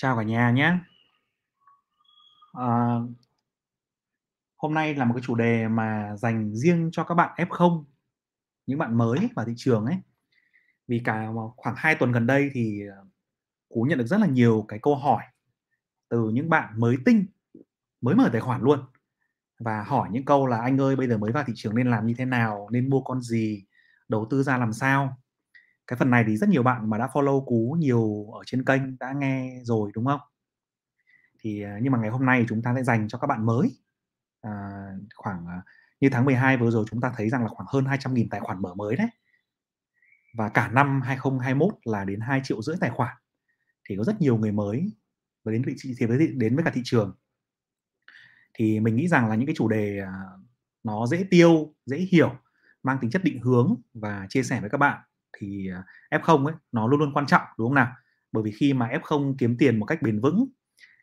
Chào cả nhà nhé. À, hôm nay là một cái chủ đề mà dành riêng cho các bạn F0, những bạn mới vào thị trường ấy. Vì cả khoảng 2 tuần gần đây thì ờ, Cú nhận được rất là nhiều cái câu hỏi từ những bạn mới tinh, mới mở tài khoản luôn và hỏi những câu là anh ơi bây giờ mới vào thị trường nên làm như thế nào, nên mua con gì, đầu tư ra làm sao cái phần này thì rất nhiều bạn mà đã follow cú nhiều ở trên kênh đã nghe rồi đúng không? Thì ờ, nhưng mà ngày hôm nay chúng ta sẽ dành cho các bạn mới. À, khoảng à, như tháng 12 vừa rồi chúng ta thấy rằng là khoảng hơn 200.000 tài khoản mở mới đấy. Và cả năm 2021 là đến 2 triệu rưỡi tài khoản. Thì có rất nhiều người mới và đến vị trí thì với đến với cả thị trường. Thì mình nghĩ rằng là những cái chủ đề à, nó dễ tiêu dễ hiểu mang tính chất định hướng và chia sẻ với các bạn thì à, F0 ấy nó luôn luôn quan trọng đúng không nào? Bởi vì khi mà F0 kiếm tiền một cách bền vững,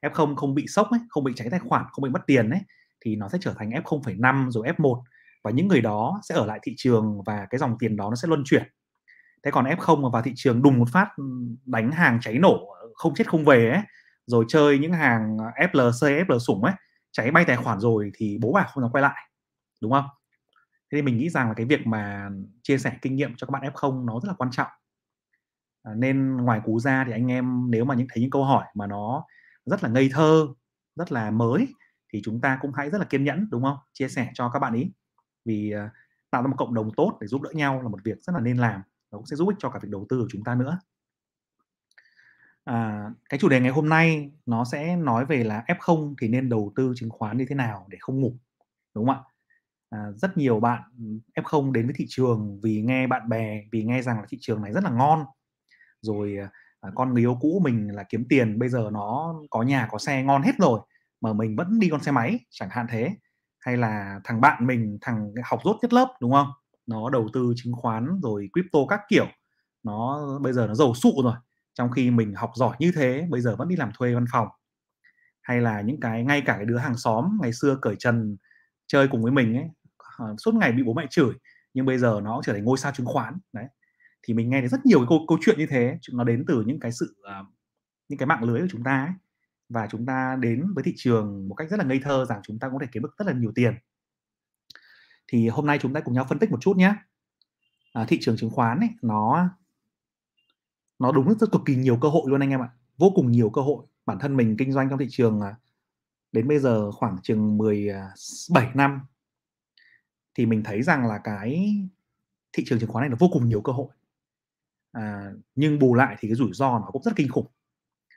F0 không bị sốc ấy, không bị cháy tài khoản, không bị mất tiền ấy thì nó sẽ trở thành F0,5 rồi F1 và những người đó sẽ ở lại thị trường và cái dòng tiền đó nó sẽ luân chuyển. Thế còn F0 mà vào thị trường đùng một phát đánh hàng cháy nổ không chết không về ấy, rồi chơi những hàng FLC, FL sủng ấy, cháy bay tài khoản rồi thì bố bà không dám quay lại. Đúng không? Thế thì mình nghĩ rằng là cái việc mà chia sẻ kinh nghiệm cho các bạn F0 nó rất là quan trọng. À, nên ngoài cú ra thì anh em nếu mà những thấy những câu hỏi mà nó rất là ngây thơ rất là mới thì chúng ta cũng hãy rất là kiên nhẫn đúng không? Chia sẻ cho các bạn ý. Vì uh, tạo ra một cộng đồng tốt để giúp đỡ nhau là một việc rất là nên làm nó cũng sẽ giúp ích cho cả việc đầu tư của chúng ta nữa. À, cái chủ đề ngày hôm nay nó sẽ nói về là F0 thì nên đầu tư chứng khoán như thế nào để không ngủ đúng không ạ? À, rất nhiều bạn F0 đến với thị trường vì nghe bạn bè vì nghe rằng là thị trường này rất là ngon. Rồi à, à, con người yêu cũ mình là kiếm tiền bây giờ nó có nhà có xe ngon hết rồi mà mình vẫn đi con xe máy chẳng hạn thế. Hay là thằng bạn mình thằng học rốt nhất lớp đúng không? Nó đầu tư chứng khoán rồi crypto các kiểu. Nó bây giờ nó giàu sụ rồi trong khi mình học giỏi như thế bây giờ vẫn đi làm thuê văn phòng. Hay là những cái ngay cả cái đứa hàng xóm ngày xưa cởi trần chơi cùng với mình ấy uh, suốt ngày bị bố mẹ chửi nhưng bây giờ nó trở thành ngôi sao chứng khoán đấy. Thì mình nghe thấy rất nhiều cái câu câu chuyện như thế nó đến từ những cái sự uh, những cái mạng lưới của chúng ta ấy. và chúng ta đến với thị trường một cách rất là ngây thơ rằng chúng ta có thể kiếm được rất là nhiều tiền. Thì hôm nay chúng ta cùng nhau phân tích một chút nhé. À, thị trường chứng khoán ấy nó nó đúng rất cực kỳ nhiều cơ hội luôn anh em ạ. Vô cùng nhiều cơ hội. Bản thân mình kinh doanh trong thị trường à, đến bây giờ khoảng chừng 17 à, năm thì mình thấy rằng là cái thị trường chứng khoán này nó vô cùng nhiều cơ hội. À, nhưng bù lại thì cái rủi ro nó cũng rất kinh khủng.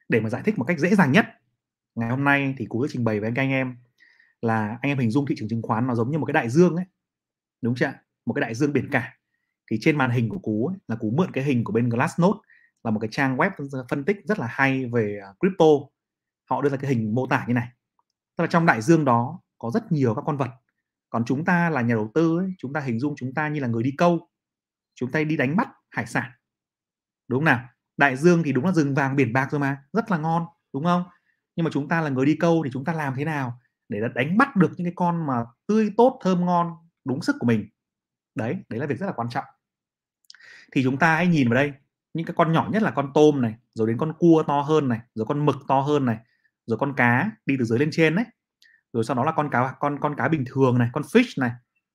Để mà giải thích một cách dễ dàng nhất ngày hôm nay thì cú sẽ trình bày với anh em là anh em hình dung thị trường chứng khoán nó giống như một cái đại dương ấy đúng chưa một cái đại dương biển cả. Thì trên màn hình của cú ấy, là cú mượn cái hình của bên Glassnode là một cái trang web phân tích rất là hay về à, crypto. Họ đưa ra cái hình mô tả như này. Tức là trong đại dương đó có rất nhiều các con vật còn chúng ta là nhà đầu tư ấy, chúng ta hình dung chúng ta như là người đi câu. Chúng ta đi đánh bắt hải sản. Đúng không nào? Đại dương thì đúng là rừng vàng biển bạc rồi mà rất là ngon đúng không? Nhưng mà chúng ta là người đi câu thì chúng ta làm thế nào để đánh bắt được những cái con mà tươi tốt thơm ngon đúng sức của mình? Đấy đấy là việc rất là quan trọng. Thì chúng ta hãy nhìn vào đây những cái con nhỏ nhất là con tôm này rồi đến con cua to hơn này rồi con mực to hơn này rồi con cá đi từ dưới lên trên đấy rồi sau đó là con cá, con con cá bình thường này, con fish này,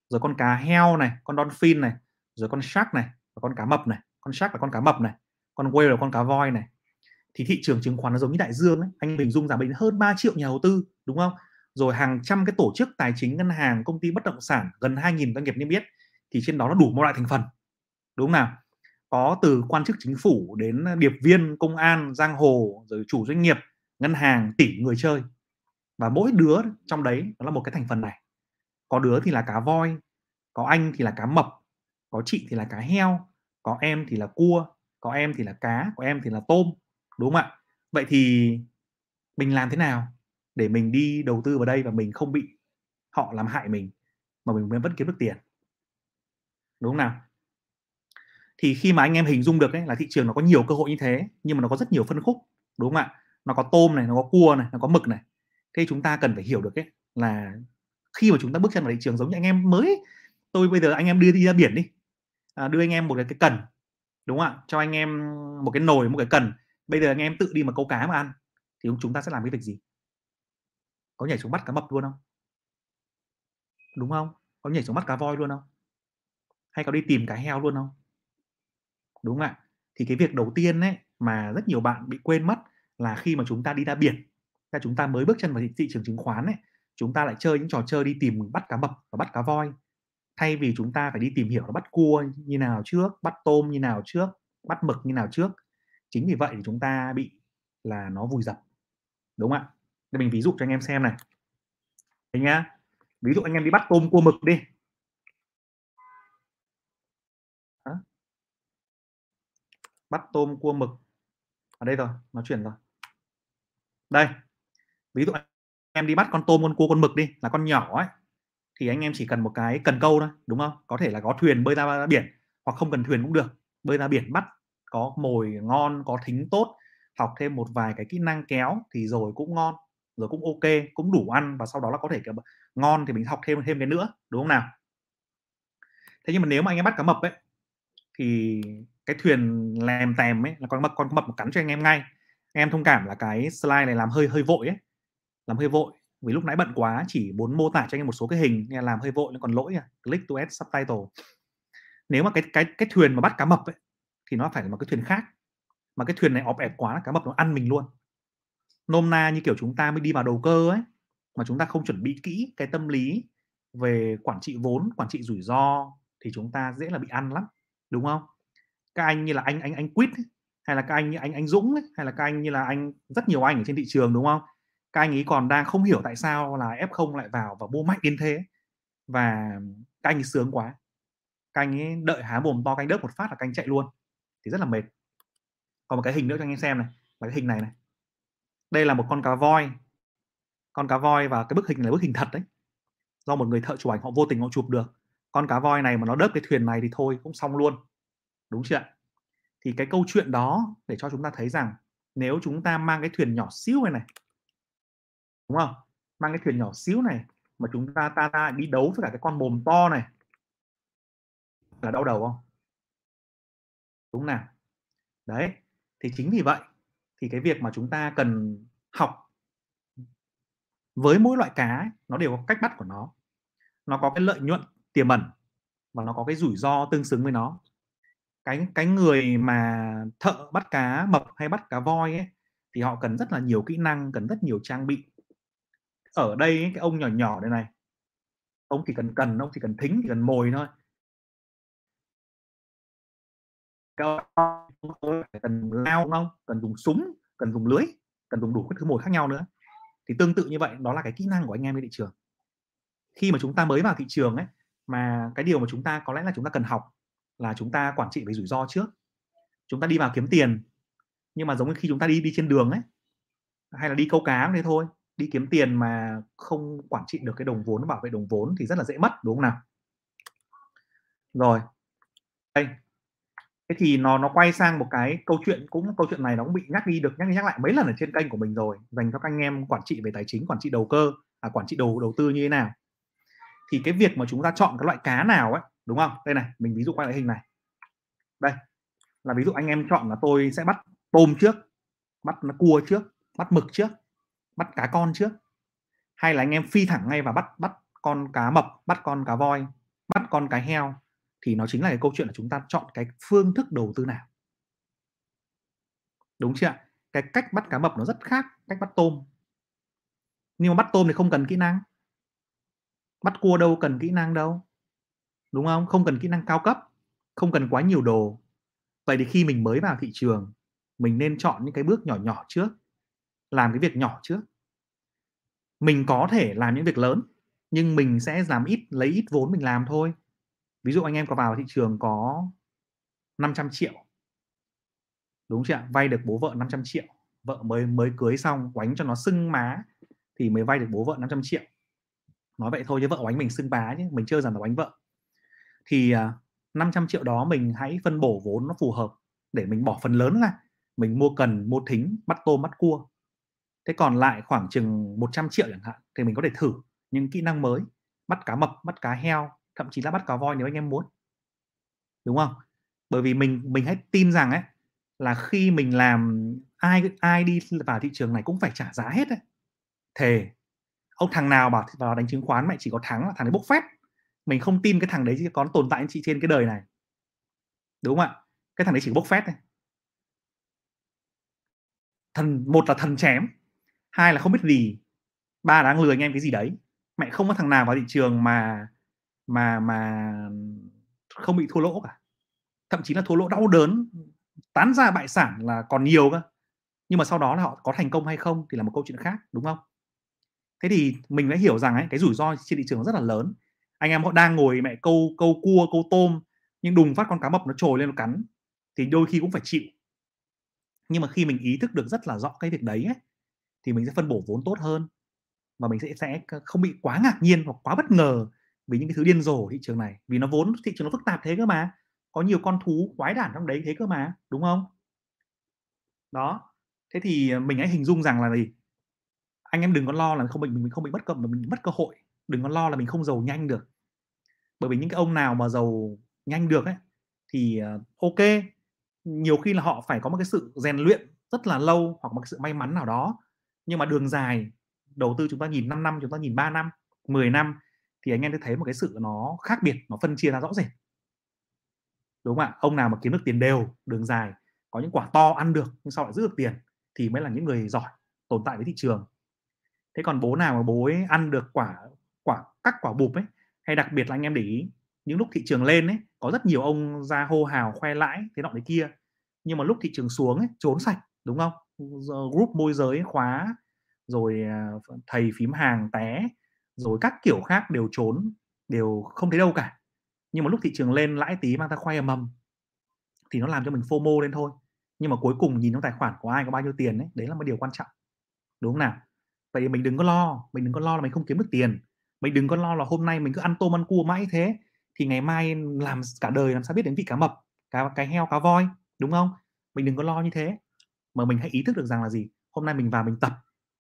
rồi con cá heo này, con dolphin này, rồi con shark này và con cá mập này. Con shark là con cá mập này, con whale là con cá voi này. Thì thị trường chứng khoán nó giống như đại dương ấy, anh hình dung giả mình hơn 3 triệu nhà đầu tư, đúng không? Rồi hàng trăm cái tổ chức tài chính, ngân hàng, công ty bất động sản, gần 2.000 doanh nghiệp niêm yết, thì trên đó nó đủ mọi loại thành phần, đúng không nào? Có từ quan chức chính phủ đến điệp viên, công an, giang hồ, rồi chủ doanh nghiệp, ngân hàng, tỷ người chơi và mỗi đứa trong đấy nó là một cái thành phần này. Có đứa thì là cá voi, có anh thì là cá mập, có chị thì là cá heo, có em thì là cua, có em thì là cá, có em thì là tôm, đúng không ạ? Vậy thì mình làm thế nào để mình đi đầu tư vào đây và mình không bị họ làm hại mình, mà mình vẫn kiếm được tiền? Đúng không nào? Thì khi mà anh em hình dung được ấy là thị trường nó có nhiều cơ hội như thế, nhưng mà nó có rất nhiều phân khúc, đúng không ạ? Nó có tôm này, nó có cua này, nó có mực này thế chúng ta cần phải hiểu được ấy là khi mà chúng ta bước chân vào thị trường giống như anh em mới tôi bây giờ anh em đưa đi ra biển đi à, đưa anh em một cái, cái cần đúng không ạ? Cho anh em một cái nồi một cái cần. Bây giờ anh em tự đi mà câu cá mà ăn thì chúng ta sẽ làm cái việc gì? Có nhảy xuống bắt cá mập luôn không? Đúng không? Có nhảy xuống bắt cá voi luôn không? Hay có đi tìm cá heo luôn không? Đúng không ạ? Thì cái việc đầu tiên ấy mà rất nhiều bạn bị quên mất là khi mà chúng ta đi ra biển là chúng ta mới bước chân vào thị, thị trường chứng khoán ấy chúng ta lại chơi những trò chơi đi tìm bắt cá mập và bắt cá voi. Thay vì chúng ta phải đi tìm hiểu là bắt cua như nào trước bắt tôm như nào trước bắt mực như nào trước chính vì vậy thì chúng ta bị là nó vùi dập. Đúng không ạ? Để mình ví dụ cho anh em xem này. Đấy nhá ví dụ anh em đi bắt tôm cua mực đi. Bắt tôm cua mực. Ở đây rồi nó chuyển rồi. Đây ví dụ anh em đi bắt con tôm, con cua, con mực đi, là con nhỏ ấy, thì anh em chỉ cần một cái cần câu thôi, đúng không? Có thể là có thuyền bơi ra biển, hoặc không cần thuyền cũng được. Bơi ra biển bắt có mồi ngon, có thính tốt, học thêm một vài cái kỹ năng kéo thì rồi cũng ngon, rồi cũng ok, cũng đủ ăn và sau đó là có thể, kiểu, ngon thì mình học thêm thêm cái nữa, đúng không nào? Thế nhưng mà nếu mà anh em bắt cá mập ấy, thì cái thuyền lèm tèm ấy, là con mập con mập cắn cho anh em ngay. Anh em thông cảm là cái slide này làm hơi hơi vội ấy làm hơi vội. Vì lúc nãy bận quá chỉ muốn mô tả cho anh em một số cái hình nên làm hơi vội nên còn lỗi à. Click to add subtitle. Nếu mà cái cái cái thuyền mà bắt cá mập ấy thì nó phải là một cái thuyền khác. Mà cái thuyền này ọp ẹp quá là cá mập nó ăn mình luôn. Nôm na như kiểu chúng ta mới đi vào đầu cơ ấy mà chúng ta không chuẩn bị kỹ cái tâm lý về quản trị vốn quản trị rủi ro thì chúng ta dễ là bị ăn lắm đúng không? Các anh như là anh anh anh quýt hay là các anh như anh anh Dũng ấy, hay là các anh như là anh rất nhiều anh ở trên thị trường đúng không? Các anh ấy còn đang không hiểu tại sao là F0 lại vào và mua mạnh đến thế. Và các anh ấy sướng quá. Các anh ấy đợi há mồm to canh đớp một phát là canh chạy luôn. Thì rất là mệt. Còn một cái hình nữa cho anh em xem này, là cái hình này này. Đây là một con cá voi. Con cá voi và cái bức hình này là bức hình thật đấy. Do một người thợ chụp ảnh họ vô tình họ chụp được. Con cá voi này mà nó đớp cái thuyền này thì thôi, cũng xong luôn. Đúng chưa thì cái câu chuyện đó để cho chúng ta thấy rằng nếu chúng ta mang cái thuyền nhỏ xíu này này đúng không? Mang cái thuyền nhỏ xíu này mà chúng ta ta, ta đi đấu với cả cái con mồm to này. Là đau đầu không? Đúng nào. Đấy thì chính vì vậy thì cái việc mà chúng ta cần học với mỗi loại cá nó đều có cách bắt của nó. Nó có cái lợi nhuận tiềm ẩn và nó có cái rủi ro tương xứng với nó. Cái cái người mà thợ bắt cá mập hay bắt cá voi ấy thì họ cần rất là nhiều kỹ năng cần rất nhiều trang bị ở đây cái ông nhỏ nhỏ đây này, ông chỉ cần cần ông chỉ cần thính, chỉ cần mồi thôi. Cần lao không? Cần dùng súng, cần dùng lưới, cần dùng đủ các thứ mồi khác nhau nữa. Thì tương tự như vậy, đó là cái kỹ năng của anh em trên thị trường. Khi mà chúng ta mới vào thị trường ấy, mà cái điều mà chúng ta, có lẽ là chúng ta cần học là chúng ta quản trị về rủi ro trước. Chúng ta đi vào kiếm tiền, nhưng mà giống như khi chúng ta đi đi trên đường ấy, hay là đi câu cá thế thôi đi kiếm tiền mà không quản trị được cái đồng vốn bảo vệ đồng vốn thì rất là dễ mất đúng không nào? Rồi. Đây. Thế thì nó nó quay sang một cái câu chuyện cũng câu chuyện này nó cũng bị nhắc đi được nhắc đi nhắc lại mấy lần ở trên kênh của mình rồi dành cho các anh em quản trị về tài chính quản trị đầu cơ à, quản trị đầu đầu tư như thế nào. Thì cái việc mà chúng ta chọn cái loại cá nào ấy đúng không? Đây này mình ví dụ quay lại hình này. Đây là ví dụ anh em chọn là tôi sẽ bắt tôm trước bắt cua trước bắt mực trước bắt cá con trước. Hay là anh em phi thẳng ngay và bắt bắt con cá mập, bắt con cá voi, bắt con cá heo, thì nó chính là cái câu chuyện là chúng ta chọn cái phương thức đầu tư nào. Đúng chưa cái cách bắt cá mập nó rất khác cách bắt tôm. Nhưng mà bắt tôm thì không cần kỹ năng. Bắt cua đâu cần kỹ năng đâu. Đúng không? Không cần kỹ năng cao cấp, không cần quá nhiều đồ. Vậy thì khi mình mới vào thị trường, mình nên chọn những cái bước nhỏ nhỏ trước làm cái việc nhỏ trước. Mình có thể làm những việc lớn, nhưng mình sẽ làm ít, lấy ít vốn mình làm thôi. Ví dụ anh em có vào thị trường có 500 triệu, đúng chưa vay được bố vợ 500 triệu, vợ mới mới cưới xong, quánh cho nó sưng má thì mới vay được bố vợ 500 triệu. Nói vậy thôi chứ vợ quánh mình sưng má chứ, mình chưa rằng là quánh vợ. Thì à, 500 triệu đó mình hãy phân bổ vốn nó phù hợp để mình bỏ phần lớn ra. Mình mua cần, mua thính, bắt tôm, bắt cua thế còn lại khoảng chừng 100 triệu chẳng hạn thì mình có thể thử những kỹ năng mới, bắt cá mập, bắt cá heo, thậm chí là bắt cá voi nếu anh em muốn. Đúng không? Bởi vì mình mình hãy tin rằng ấy, là khi mình làm ai ai đi vào thị trường này cũng phải trả giá hết đấy thề, ông thằng nào bảo vào đánh chứng khoán mẹ chỉ có thắng là thằng đấy bốc phét. Mình không tin cái thằng đấy chỉ có tồn tại anh chị trên cái đời này. Đúng không ạ? Cái thằng đấy chỉ bốc phét thôi. Thần, một là thần chém hai là không biết gì. Ba là đang lừa anh em cái gì đấy. Mẹ không có thằng nào vào thị trường mà mà mà không bị thua lỗ cả. Thậm chí là thua lỗ đau đớn tán ra bại sản là còn nhiều cơ. Nhưng mà sau đó là họ có thành công hay không thì là một câu chuyện khác đúng không? Thế thì mình đã hiểu rằng ấy, cái rủi ro trên thị trường rất là lớn. Anh em họ đang ngồi mẹ câu câu cua câu tôm nhưng đùng phát con cá mập nó trồi lên nó cắn thì đôi khi cũng phải chịu. Nhưng mà khi mình ý thức được rất là rõ cái việc đấy ấy, thì mình sẽ phân bổ vốn tốt hơn và mình sẽ sẽ không bị quá ngạc nhiên hoặc quá bất ngờ vì những cái thứ điên rồ thị trường này. Vì nó vốn, thị trường nó phức tạp thế cơ mà, có nhiều con thú quái đản trong đấy thế cơ mà, đúng không? Đó, thế thì ờ, mình hãy hình dung rằng là gì? Anh em đừng có lo là không bị, mình không bị mất cập, mà mình mất cơ hội. Đừng có lo là mình không giàu nhanh được. Bởi vì những cái ông nào mà giàu nhanh được ấy, thì ờ, ok, nhiều khi là họ phải có một cái sự rèn luyện rất là lâu hoặc một cái sự may mắn nào đó nhưng mà đường dài, đầu tư chúng ta nhìn 5 năm, chúng ta nhìn 3 năm 10 năm, thì anh em sẽ thấy một cái sự nó khác biệt, nó phân chia ra rõ rệt. Đúng không ạ? Ông nào mà kiếm được tiền đều, đường dài, có những quả to ăn được nhưng sau lại giữ được tiền thì mới là những người giỏi, tồn tại với thị trường. Thế còn bố nào mà bố ấy ăn được quả quả các quả bụp ấy, hay đặc biệt là anh em để ý, những lúc thị trường lên ấy, có rất nhiều ông ra hô hào khoe lãi, thế nọ thế kia, nhưng mà lúc thị trường xuống ấy, trốn sạch, đúng không? Group môi giới khóa, rồi à, thầy phím hàng té, rồi các kiểu khác đều trốn, đều không thấy đâu cả. Nhưng mà lúc thị trường lên, lãi tí mang ta khoe mầm. Thì nó làm cho mình fomo lên thôi. Nhưng mà cuối cùng nhìn trong tài khoản của ai có bao nhiêu tiền ấy, đấy là một điều quan trọng. Đúng không nào? Vậy thì mình đừng có lo, mình đừng có lo là mình không kiếm được tiền. Mình đừng có lo là hôm nay mình cứ ăn tôm ăn cua mãi thế, thì ngày mai làm cả đời làm sao biết đến vị cá mập, cá, cái heo, cá voi, đúng không? Mình đừng có lo như thế mà mình hãy ý thức được rằng là gì? Hôm nay mình vào mình tập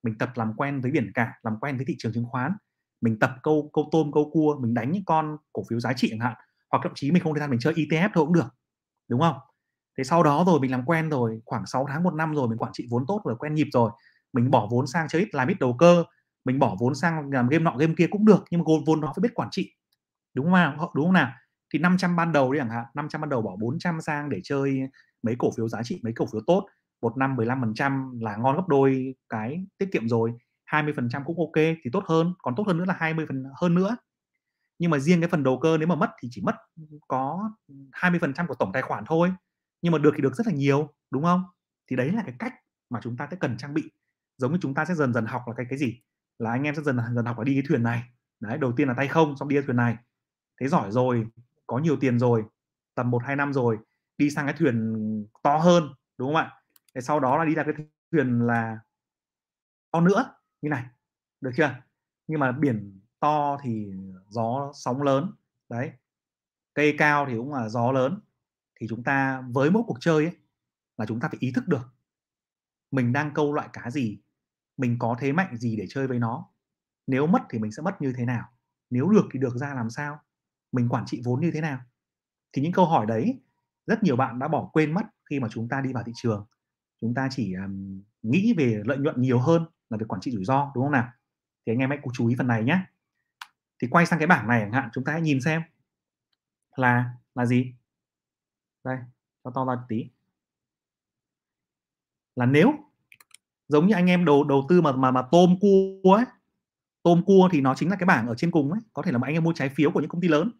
mình tập làm quen với biển cả, làm quen với thị trường chứng khoán. Mình tập câu câu tôm, câu cua, mình đánh những con cổ phiếu giá trị chẳng hạn, hoặc thậm chí mình không thời gian mình chơi ETF thôi cũng được, đúng không? Thế sau đó rồi mình làm quen rồi, khoảng 6 tháng, một năm rồi mình quản trị vốn tốt rồi quen nhịp rồi. Mình bỏ vốn sang chơi ít làm ít đầu cơ, mình bỏ vốn sang làm game nọ game kia cũng được, nhưng mà vốn đó phải biết quản trị, đúng không nào? Đúng không nào? Thì 500 ban đầu đi chẳng hạn 500 ban đầu bỏ 400 sang để chơi mấy cổ phiếu giá trị, mấy cổ phiếu tốt một năm 15% là ngon gấp đôi cái tiết kiệm rồi 20% cũng ok thì tốt hơn, còn tốt hơn nữa là 20 phần, hơn nữa. Nhưng mà riêng cái phần đầu cơ nếu mà mất thì chỉ mất ừ, có 20% của tổng tài khoản thôi, nhưng mà được thì được rất là nhiều, đúng không? Thì đấy là cái cách mà chúng ta sẽ cần trang bị, giống như chúng ta sẽ dần dần học là cái cái gì? Là anh em sẽ dần dần học là đi cái thuyền này. Đấy, đầu tiên là tay không xong đi cái thuyền này. Thế giỏi rồi, có nhiều tiền rồi, tầm một hai năm rồi, đi sang cái thuyền to hơn, đúng không ạ? Thế sau đó là đi ra cái thuyền là to nữa, như này, được chưa? Nhưng mà biển to thì gió sóng lớn, đấy. Cây cao thì cũng là gió lớn. Thì chúng ta với mỗi cuộc chơi ấy, là chúng ta phải ý thức được mình đang câu loại cá gì, mình có thế mạnh gì để chơi với nó. Nếu mất thì mình sẽ mất như thế nào? Nếu được thì được ra làm sao? Mình quản trị vốn như thế nào? Thì những câu hỏi đấy, rất nhiều bạn đã bỏ quên mất khi mà chúng ta đi vào thị trường chúng ta chỉ um, nghĩ về lợi nhuận nhiều hơn là về quản trị rủi ro đúng không nào? Thì anh em hãy chú ý phần này nhé thì quay sang cái bảng này chẳng hạn chúng ta hãy nhìn xem là là gì? Đây cho to ra tí. Là nếu giống như anh em đầu đầu tư mà mà mà tôm cua ấy tôm cua thì nó chính là cái bảng ở trên cùng ấy có thể là mà anh em mua trái phiếu của những công ty lớn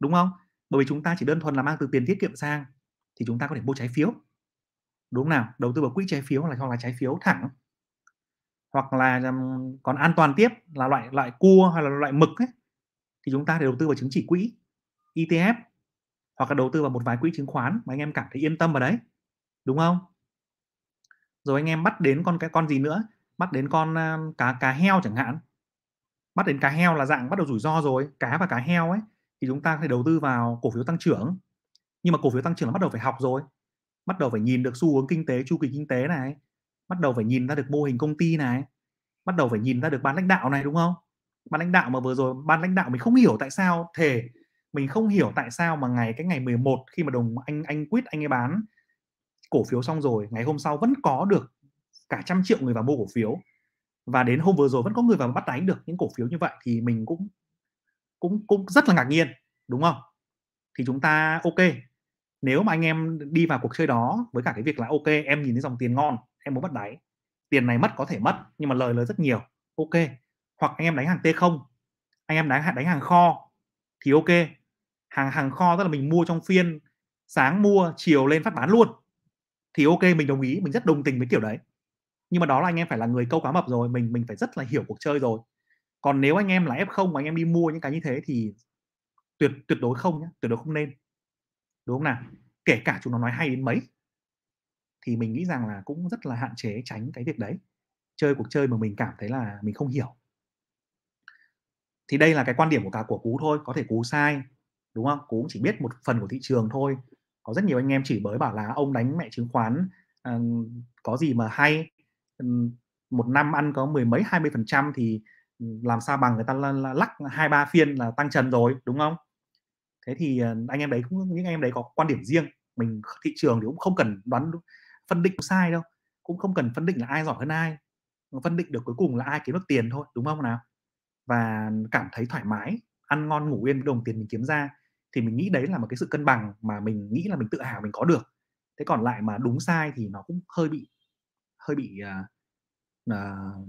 đúng không? Bởi vì chúng ta chỉ đơn thuần là mang từ tiền tiết kiệm sang thì chúng ta có thể mua trái phiếu đúng không nào đầu tư vào quỹ trái phiếu hoặc là hoặc là trái phiếu thẳng. Hoặc là còn an toàn tiếp là loại loại cua hay là loại mực ấy thì chúng ta để đầu tư vào chứng chỉ quỹ ETF hoặc là đầu tư vào một vài quỹ chứng khoán mà anh em cảm thấy yên tâm vào đấy đúng không? Rồi anh em bắt đến con cái con gì nữa? Bắt đến con uh, cá cá heo chẳng hạn. Bắt đến cá heo là dạng bắt đầu rủi ro rồi cá và cá heo ấy thì chúng ta phải đầu tư vào cổ phiếu tăng trưởng. Nhưng mà cổ phiếu tăng trưởng là bắt đầu phải học rồi bắt đầu phải nhìn được xu hướng kinh tế, chu kỳ kinh tế này, bắt đầu phải nhìn ra được mô hình công ty này, bắt đầu phải nhìn ra được ban lãnh đạo này, đúng không? Ban lãnh đạo mà vừa rồi, ban lãnh đạo mình không hiểu tại sao thể mình không hiểu tại sao mà ngày, cái ngày 11 khi mà đồng, anh anh quýt anh ấy bán cổ phiếu xong rồi, ngày hôm sau vẫn có được cả trăm triệu người vào mua cổ phiếu. Và đến hôm vừa rồi vẫn có người vào bắt đánh được những cổ phiếu như vậy thì mình cũng cũng cũng rất là ngạc nhiên, đúng không? Thì chúng ta, ok nếu mà anh em đi vào cuộc chơi đó với cả cái việc là, ok, em nhìn thấy dòng tiền ngon, em muốn bắt đáy, tiền này mất có thể mất, nhưng mà lời lời rất nhiều, ok. Hoặc anh em đánh hàng t không, anh em đánh đánh hàng kho thì ok. Hàng hàng kho tức là mình mua trong phiên, sáng mua, chiều lên phát bán luôn thì ok, mình đồng ý, mình rất đồng tình với kiểu đấy. Nhưng mà đó là anh em phải là người câu cá mập rồi, mình mình phải rất là hiểu cuộc chơi rồi. Còn nếu anh em là f không mà anh em đi mua những cái như thế thì tuyệt tuyệt đối không nhé tuyệt đối không nên đúng không nào? Kể cả chúng nó nói hay đến mấy. Thì mình nghĩ rằng là cũng rất là hạn chế tránh cái việc đấy. Chơi cuộc chơi mà mình cảm thấy là mình không hiểu. Thì đây là cái quan điểm của cả của cú thôi có thể cú sai đúng không? Cú chỉ biết một phần của thị trường thôi. Có rất nhiều anh em chỉ bới bảo là ông đánh mẹ chứng khoán uh, có gì mà hay. Một năm ăn có mười mấy hai mươi phần trăm thì làm sao bằng người ta lắc hai ba phiên là tăng trần rồi đúng không? Thế thì ờ, anh em đấy cũng những anh em đấy có quan điểm riêng. Mình thị trường thì cũng không cần đoán phân định sai đâu cũng không cần phân định là ai giỏi hơn ai phân định được cuối cùng là ai kiếm được tiền thôi đúng không nào? Và cảm thấy thoải mái ăn ngon ngủ yên với đồng tiền mình kiếm ra thì mình nghĩ đấy là một cái sự cân bằng mà mình nghĩ là mình tự hào mình có được. Thế còn lại mà đúng sai thì nó cũng hơi bị hơi bị uh, uh,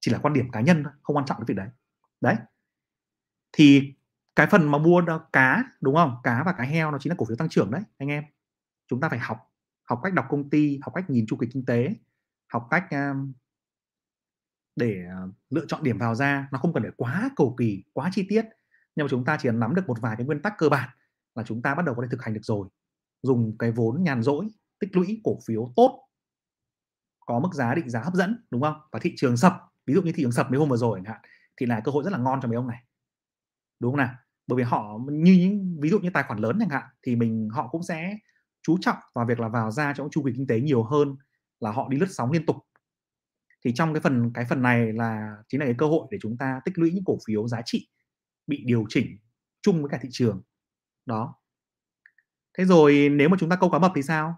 chỉ là quan điểm cá nhân thôi không quan trọng cái việc đấy. Đấy. Thì cái phần mà mua đó, cá đúng không? Cá và cá heo nó chính là cổ phiếu tăng trưởng đấy anh em. Chúng ta phải học học cách đọc công ty học cách nhìn chu kỳ kinh tế học cách um, để à, lựa chọn điểm vào ra. Nó không cần phải quá cầu kỳ quá chi tiết. Nhưng mà chúng ta chỉ cần nắm được một vài cái nguyên tắc cơ bản là chúng ta bắt đầu có thể thực hành được rồi. Dùng cái vốn nhàn rỗi tích lũy cổ phiếu tốt có mức giá định giá hấp dẫn đúng không? Và thị trường sập ví dụ như thị trường sập mấy hôm vừa rồi chẳng hạn thì là cơ hội rất là ngon cho mấy ông này. Đúng không nào? Bởi vì họ như những, ví dụ như tài khoản lớn chẳng hạn, thì mình, họ cũng sẽ chú trọng vào việc là vào ra trong chu kỳ kinh tế nhiều hơn là họ đi lướt sóng liên tục. Thì trong cái phần cái phần này là, chính là cái cơ hội để chúng ta tích lũy những cổ phiếu giá trị bị điều chỉnh chung với cả thị trường. Đó. Thế rồi nếu mà chúng ta câu cá mập thì sao?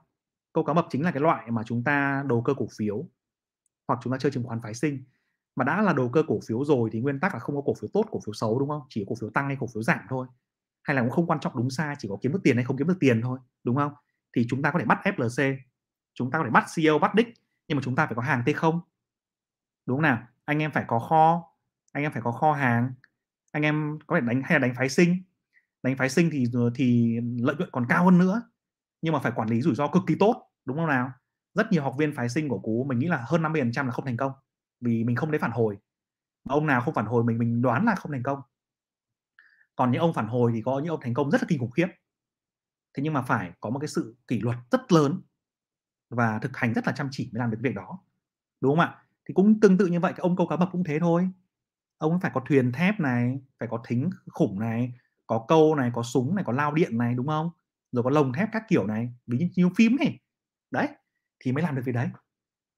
Câu cá mập chính là cái loại mà chúng ta đầu cơ cổ phiếu hoặc chúng ta chơi chứng khoán phái sinh mà đã là đầu cơ cổ phiếu rồi thì nguyên tắc là không có cổ phiếu tốt, cổ phiếu xấu, đúng không? Chỉ có cổ phiếu tăng hay cổ phiếu giảm thôi. Hay là cũng không quan trọng đúng sai chỉ có kiếm được tiền hay không kiếm được tiền thôi, đúng không? Thì chúng ta có thể bắt FLC chúng ta có thể bắt CEO bắt đích, nhưng mà chúng ta phải có hàng T không? Đúng không nào? Anh em phải có kho, anh em phải có kho hàng, anh em có thể đánh, hay là đánh phái sinh. Đánh phái sinh thì ờ, thì lợi nhuận còn cao hơn nữa, nhưng mà phải quản lý rủi ro cực kỳ tốt, đúng không nào? Rất nhiều học viên phái sinh của cú, mình nghĩ là hơn 50% là không thành công vì mình không lấy phản hồi. Mà ông nào không phản hồi mình mình đoán là không thành công. Còn những ông phản hồi thì có những ông thành công rất là kinh khủng khiếp. Thế nhưng mà phải có một cái sự kỷ luật rất lớn và thực hành rất là chăm chỉ mới làm được việc đó. Đúng không ạ? Thì cũng tương tự như vậy, cái ông câu cá mập cũng thế thôi. Ông phải có thuyền thép này, phải có thính khủng này, có câu này, có súng này, có lao điện này, đúng không? Rồi có lồng thép các kiểu này. Ví như phim này đấy, thì mới làm được việc đấy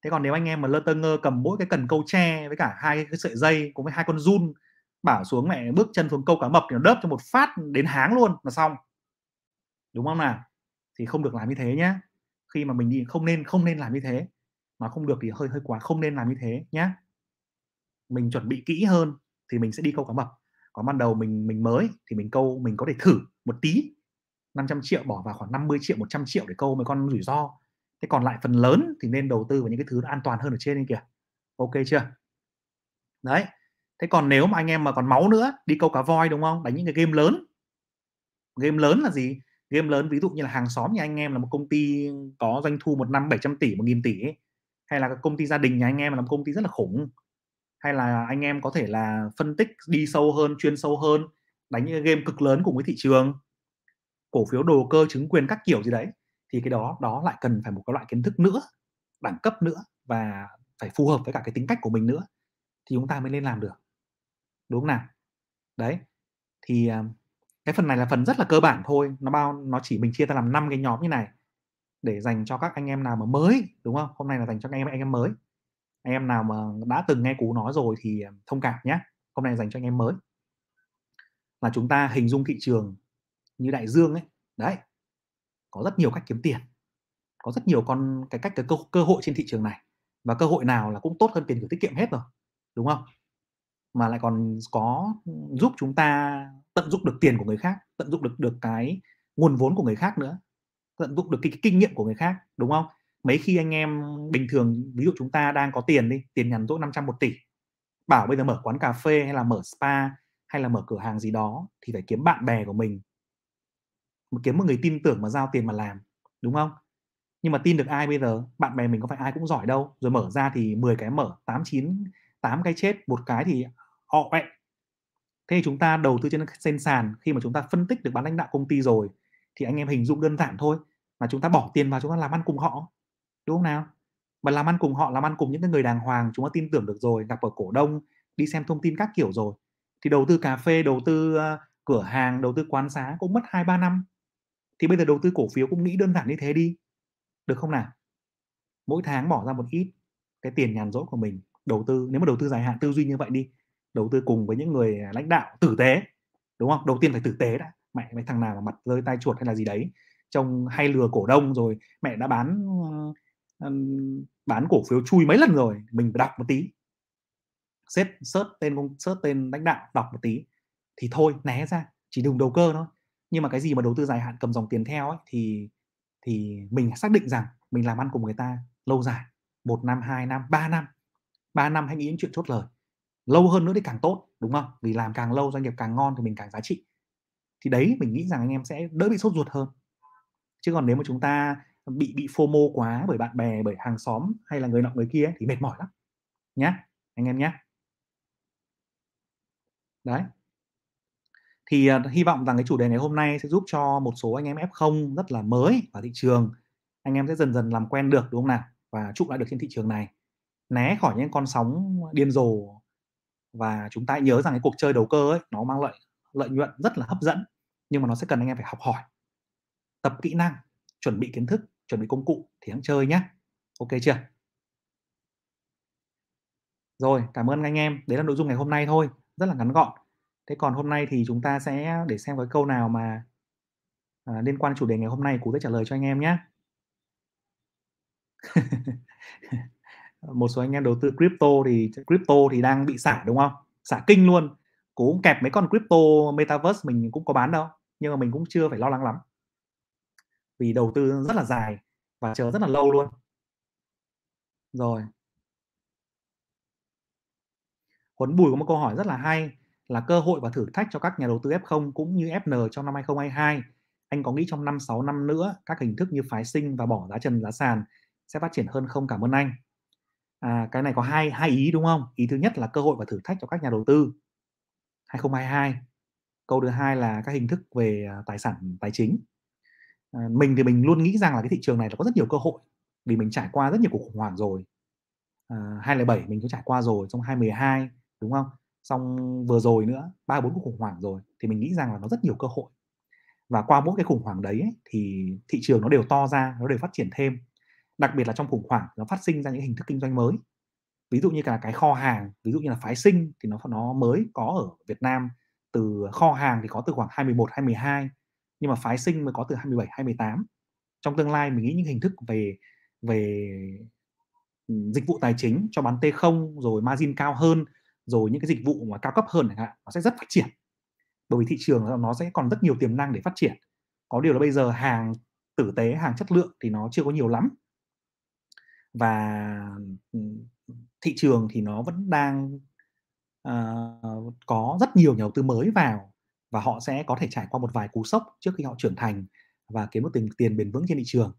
thế còn nếu anh em mà lơ tơ ngơ cầm mỗi cái cần câu tre với cả hai cái sợi dây cùng với hai con run, bảo xuống mẹ bước chân xuống câu cá mập thì nó đớp cho một phát đến háng luôn là xong. Đúng không nào? Thì không được làm như thế nhé khi mà mình đi không nên không nên làm như thế. Mà không được thì hơi hơi quá không nên làm như thế nhé mình chuẩn bị kỹ hơn thì mình sẽ đi câu cá mập. Còn ban đầu mình mình mới thì mình câu, mình có thể thử một tí. 500 triệu, bỏ vào khoảng 50 triệu 100 triệu để câu mấy con rủi ro thế còn lại phần lớn thì nên đầu tư vào những cái thứ an toàn hơn ở trên đây kìa. Ok chưa? Đấy. Thế còn nếu mà anh em mà còn máu nữa, đi câu cá voi đúng không? Đánh những cái game lớn. Game lớn là gì? Game lớn ví dụ như là hàng xóm nhà anh em là một công ty có doanh thu một năm 700 tỷ, một nghìn tỷ ấy. hay là công ty gia đình nhà anh em là một công ty rất là khủng. Hay là anh em có thể là phân tích đi sâu hơn, chuyên sâu hơn, đánh những game cực lớn cùng với thị trường. Cổ phiếu đồ cơ, chứng quyền các kiểu gì đấy thì cái đó đó lại cần phải một cái loại kiến thức nữa, đẳng cấp nữa và phải phù hợp với cả cái tính cách của mình nữa thì chúng ta mới lên làm được. Đúng không nào? Đấy, thì à, cái phần này là phần rất là cơ bản thôi, nó bao, nó chỉ mình chia ra làm năm cái nhóm như này để dành cho các anh em nào mà mới, đúng không? Hôm nay là dành cho anh em anh em mới. Anh em nào mà đã từng nghe cú nói rồi thì à, thông cảm nhé. Hôm nay dành cho anh em mới. Là chúng ta hình dung thị trường như đại dương ấy. Đấy có rất nhiều cách kiếm tiền có rất nhiều con cái cách cái cơ, cơ hội trên thị trường này. Và cơ hội nào là cũng tốt hơn tiền gửi tiết kiệm hết rồi đúng không? Mà lại còn có giúp chúng ta tận dụng được tiền của người khác tận dụng được được cái nguồn vốn của người khác nữa tận dụng được cái, cái kinh nghiệm của người khác đúng không? Mấy khi anh em bình thường ví dụ chúng ta đang có tiền đi tiền nhàn rỗi 500 một tỷ bảo bây giờ mở quán cà phê hay là mở spa hay là mở cửa hàng gì đó thì phải kiếm bạn bè của mình kiếm một người tin tưởng mà giao tiền mà làm, đúng không? Nhưng mà tin được ai bây giờ? Bạn bè mình có phải ai cũng giỏi đâu. Rồi mở ra thì 10 cái mở 8 9 8 cái chết, một cái thì họ vậy thế chúng ta đầu tư trên trên sàn. Khi mà chúng ta phân tích được bán lãnh đạo công ty rồi, thì anh em hình dung đơn giản thôi là chúng ta bỏ tiền vào chúng ta làm ăn cùng họ, đúng không nào? Và làm ăn cùng họ, làm ăn cùng những cái người đàng hoàng, chúng ta tin tưởng được rồi, gặp ở cổ đông, đi xem thông tin các kiểu rồi, thì đầu tư cà phê, đầu tư ờ, cửa hàng, đầu tư quán xá cũng mất hai, ba năm thì bây giờ đầu tư cổ phiếu cũng nghĩ đơn giản như thế đi. Được không nào? Mỗi tháng bỏ ra một ít cái tiền nhàn rỗi của mình đầu tư, nếu mà đầu tư dài hạn, tư duy như vậy đi, đầu tư cùng với những người à, lãnh đạo tử tế, đúng không? Đầu tiên phải tử tế đã, mẹ mấy thằng nào mà mặt rơi tay chuột hay là gì đấy. Trông hay lừa cổ đông rồi, mẹ đã bán bán cổ phiếu chui mấy lần rồi, mình phải đọc một tí. Xét search tên công, search tên lãnh đạo, đọc một tí. Thì thôi, né ra, chỉ đừng đầu cơ thôi nhưng mà cái gì mà đầu tư dài hạn cầm dòng tiền theo ấy thì thì mình xác định rằng mình làm ăn cùng người ta lâu dài một năm hai năm ba năm. Ba năm hãy nghĩ đến chuyện chốt lời. Lâu hơn nữa thì càng tốt đúng không? Vì làm càng lâu doanh nghiệp càng ngon thì mình càng giá trị. Thì đấy mình nghĩ rằng anh em sẽ đỡ bị sốt ruột hơn. Chứ còn nếu mà chúng ta bị bị fomo quá bởi bạn bè bởi hàng xóm hay là người nọ người kia ấy, thì mệt mỏi lắm. Nhá anh em nhé đấy thì uh, hy vọng rằng cái chủ đề ngày hôm nay sẽ giúp cho một số anh em F0 rất là mới vào thị trường. Anh em sẽ dần dần làm quen được đúng không nào? Và trụ lại được trên thị trường này. Né khỏi những con sóng điên rồ và chúng ta nhớ rằng cái cuộc chơi đầu cơ ấy nó mang lợi lợi nhuận rất là hấp dẫn nhưng mà nó sẽ cần anh em phải học hỏi tập kỹ năng chuẩn bị kiến thức chuẩn bị công cụ thì hãng chơi nhé ok chưa? Rồi cảm ơn anh em. Đấy là nội dung ngày hôm nay thôi. Rất là ngắn gọn thế còn hôm nay thì chúng ta sẽ để xem cái câu nào mà à, liên quan chủ đề ngày hôm nay cú sẽ trả lời cho anh em nhé. Một số anh em đầu tư crypto thì crypto thì đang bị xả đúng không? Xả kinh luôn. Cũng kẹp mấy con crypto metaverse mình cũng có bán đâu nhưng mà mình cũng chưa phải lo lắng lắm. Vì đầu tư rất là dài và chờ rất là lâu luôn. Rồi. Huấn Bùi có một câu hỏi rất là hay là cơ hội và thử thách cho các nhà đầu tư F0 cũng như FN trong năm 2022. Anh có nghĩ trong 5 6 năm nữa các hình thức như phái sinh và bỏ giá trần giá sàn sẽ phát triển hơn không? Cảm ơn anh. À, cái này có hai hai ý đúng không? Ý thứ nhất là cơ hội và thử thách cho các nhà đầu tư 2022. Câu thứ hai là các hình thức về à, tài sản tài chính. À, mình thì mình luôn nghĩ rằng là cái thị trường này là có rất nhiều cơ hội vì mình trải qua rất nhiều cuộc khủng hoảng rồi. À, 2007 mình cũng trải qua rồi, trong 2012 đúng không? Xong vừa rồi nữa ba bốn cuộc khủng hoảng rồi thì mình nghĩ rằng là nó rất nhiều cơ hội. Và qua mỗi cái khủng hoảng đấy ấy, thì thị trường nó đều to ra nó đều phát triển thêm. Đặc biệt là trong khủng hoảng nó phát sinh ra những hình thức kinh doanh mới. Ví dụ như là cái kho hàng ví dụ như là phái sinh thì nó nó mới có ở Việt Nam. Từ kho hàng thì có từ khoảng 21 22 nhưng mà phái sinh mới có từ 27 28 trong tương lai mình nghĩ những hình thức về về ừ, dịch vụ tài chính cho bán T0 rồi margin cao hơn rồi những cái dịch vụ mà cao cấp hơn chẳng hạn nó sẽ rất phát triển. Bởi vì thị trường nó sẽ còn rất nhiều tiềm năng để phát triển. Có điều là bây giờ hàng tử tế hàng chất lượng thì nó chưa có nhiều lắm. Và ừ, thị trường thì nó vẫn đang uh, có rất nhiều nhà đầu tư mới vào và họ sẽ có thể trải qua một vài cú sốc trước khi họ trưởng thành và kiếm được tiền tiền bền vững trên thị trường.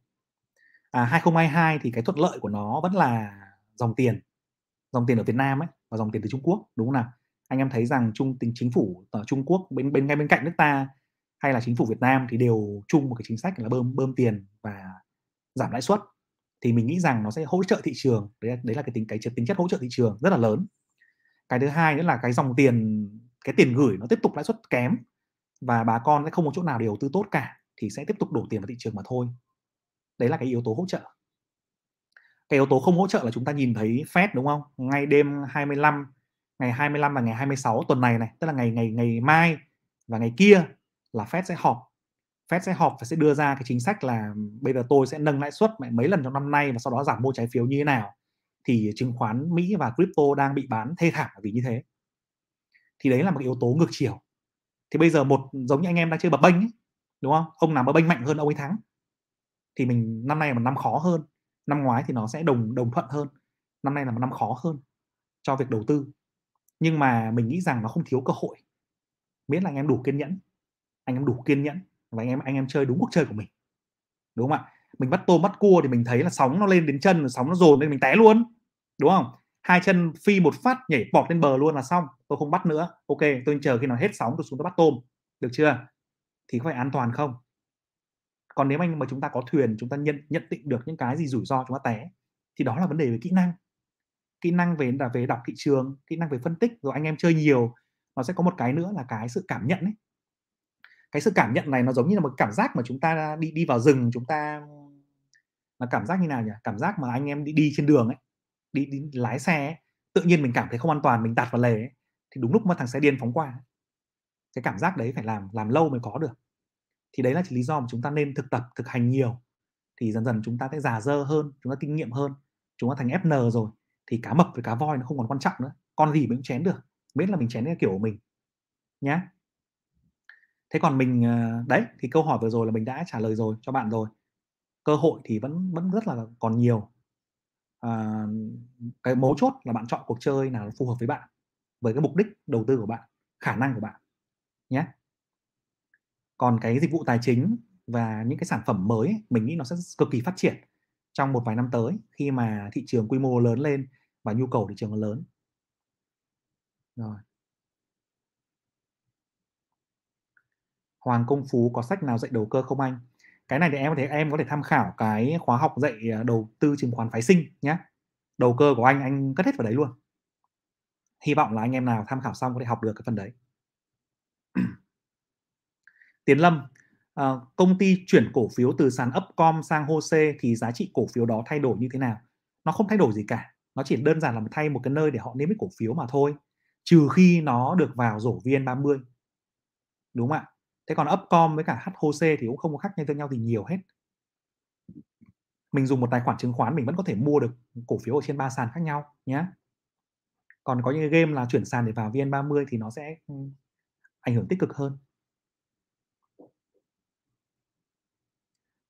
À, 2022 thì cái thuận lợi của nó vẫn là dòng tiền, dòng tiền ở Việt Nam ấy và dòng tiền từ Trung Quốc, đúng không nào? Anh em thấy rằng trung, tính chính phủ ở Trung Quốc, bên bên, ngay bên cạnh nước ta hay là chính phủ Việt Nam thì đều chung một cái chính sách là bơm bơm tiền và giảm lãi suất. Thì mình nghĩ rằng nó sẽ hỗ trợ thị trường, đấy đấy là cái tính cái tính chất hỗ trợ thị trường rất là lớn. Cái thứ hai nữa là cái dòng tiền, cái tiền gửi nó tiếp tục lãi suất kém và bà con sẽ không có chỗ nào để đầu tư tốt cả thì sẽ tiếp tục đổ tiền vào thị trường mà thôi. Đấy là cái yếu tố hỗ trợ cái yếu tố không hỗ trợ là chúng ta nhìn thấy Fed đúng không? Ngay đêm 25 ngày 25 và ngày 26 tuần này này tức là ngày ngày ngày mai và ngày kia là Fed sẽ họp. Fed sẽ họp và sẽ đưa ra cái chính sách là ừ, bây giờ tôi sẽ nâng lãi suất mấy lần trong năm nay và sau đó giảm mua trái phiếu như thế nào? Thì chứng khoán Mỹ và crypto đang bị bán thê thảm vì như thế. Thì đấy là một yếu tố ngược chiều. Thì bây giờ một giống như anh em đang chơi bập bênh ấy, đúng không? Ông nào bập bênh mạnh hơn ông ấy thắng. Thì mình năm nay là một năm khó hơn năm ngoái thì nó sẽ đồng đồng thuận hơn. Năm nay là một năm khó hơn cho việc đầu tư. Nhưng mà mình nghĩ rằng nó không thiếu cơ hội. Miễn là anh em đủ kiên nhẫn. Anh em đủ kiên nhẫn và anh em anh em chơi đúng cuộc chơi của mình. Đúng không ạ? Mình bắt tôm bắt cua thì mình thấy là sóng nó lên đến chân, sóng nó dồn lên mình té luôn. Đúng không? Hai chân phi một phát nhảy bọt lên bờ luôn là xong. Tôi không bắt nữa. Ok, tôi chờ khi nào hết sóng tôi xuống tôi bắt tôm. Được chưa? Thì có phải an toàn không? Còn nếu anh mà chúng ta có thuyền chúng ta nhận nhận định được những cái gì rủi ro chúng ta té thì đó là vấn đề về kỹ năng. Kỹ năng về là về đọc thị trường kỹ năng về phân tích rồi anh em chơi nhiều nó sẽ có một cái nữa là cái sự cảm nhận ấy. Cái sự cảm nhận này nó giống như là một cảm giác mà chúng ta đi đi vào rừng chúng ta là cảm giác như nào nhỉ? Cảm giác mà anh em đi đi trên đường ấy đi, đi lái xe ấy, tự nhiên mình cảm thấy không an toàn mình tạt vào lề ấy, thì đúng lúc mà thằng xe điên phóng qua cái cảm giác đấy phải làm làm lâu mới có được thì đấy là lý do mà chúng ta nên thực tập thực hành nhiều. Thì dần dần chúng ta sẽ già dơ hơn chúng ta kinh nghiệm hơn chúng ta thành FN rồi. Thì cá mập với cá voi nó không còn quan trọng nữa. Con gì mình cũng chén được biết là mình chén theo kiểu của mình nhá. Thế còn mình ờ, đấy thì câu hỏi vừa rồi là mình đã trả lời rồi cho bạn rồi. Cơ hội thì vẫn vẫn rất là còn nhiều. À, cái mấu chốt là bạn chọn cuộc chơi nào phù hợp với bạn với cái mục đích đầu tư của bạn khả năng của bạn nhé còn cái dịch vụ tài chính và những cái sản phẩm mới mình nghĩ nó sẽ cực kỳ phát triển trong một vài năm tới khi mà thị trường quy mô lớn lên và nhu cầu thị trường lớn rồi Hoàng Công Phú có sách nào dạy đầu cơ không anh? Cái này thì em có thể, em có thể tham khảo cái khóa học dạy ờ, đầu tư chứng khoán phái sinh nhé. Đầu cơ của anh anh cất hết vào đấy luôn. Hy vọng là anh em nào tham khảo xong có thể học được cái phần đấy. Tiến Lâm, à, công ty chuyển cổ phiếu từ sàn Upcom sang HOSE thì giá trị cổ phiếu đó thay đổi như thế nào? Nó không thay đổi gì cả. Nó chỉ đơn giản là thay một cái nơi để họ niêm yết cổ phiếu mà thôi. Trừ khi nó được vào rổ VN30. Đúng không ạ? thế còn Upcom với cả HOSE thì cũng không có khác nhau nhau gì nhiều hết mình dùng một tài khoản chứng khoán mình vẫn có thể mua được cổ phiếu ở trên ba sàn khác nhau nhé còn có những game là chuyển sàn để vào VN30 thì nó sẽ ừ, ảnh hưởng tích cực hơn